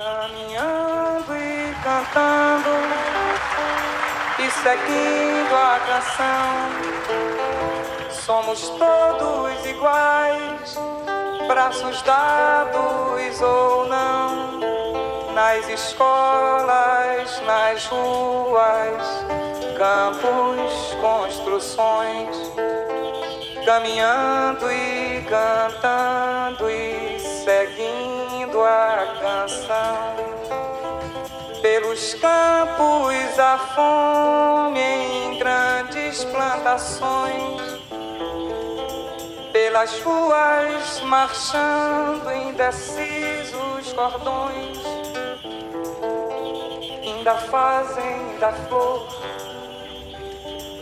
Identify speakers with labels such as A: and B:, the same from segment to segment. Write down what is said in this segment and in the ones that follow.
A: Caminhando e cantando e seguindo a canção, somos todos iguais, braços dados ou não, nas escolas, nas ruas, campos, construções, caminhando e cantando pelos campos a fome em grandes plantações, pelas ruas marchando indecisos cordões, ainda fazem da flor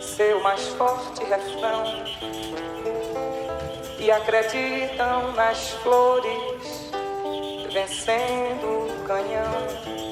A: seu mais forte refrão e acreditam nas flores vencendo o canhão.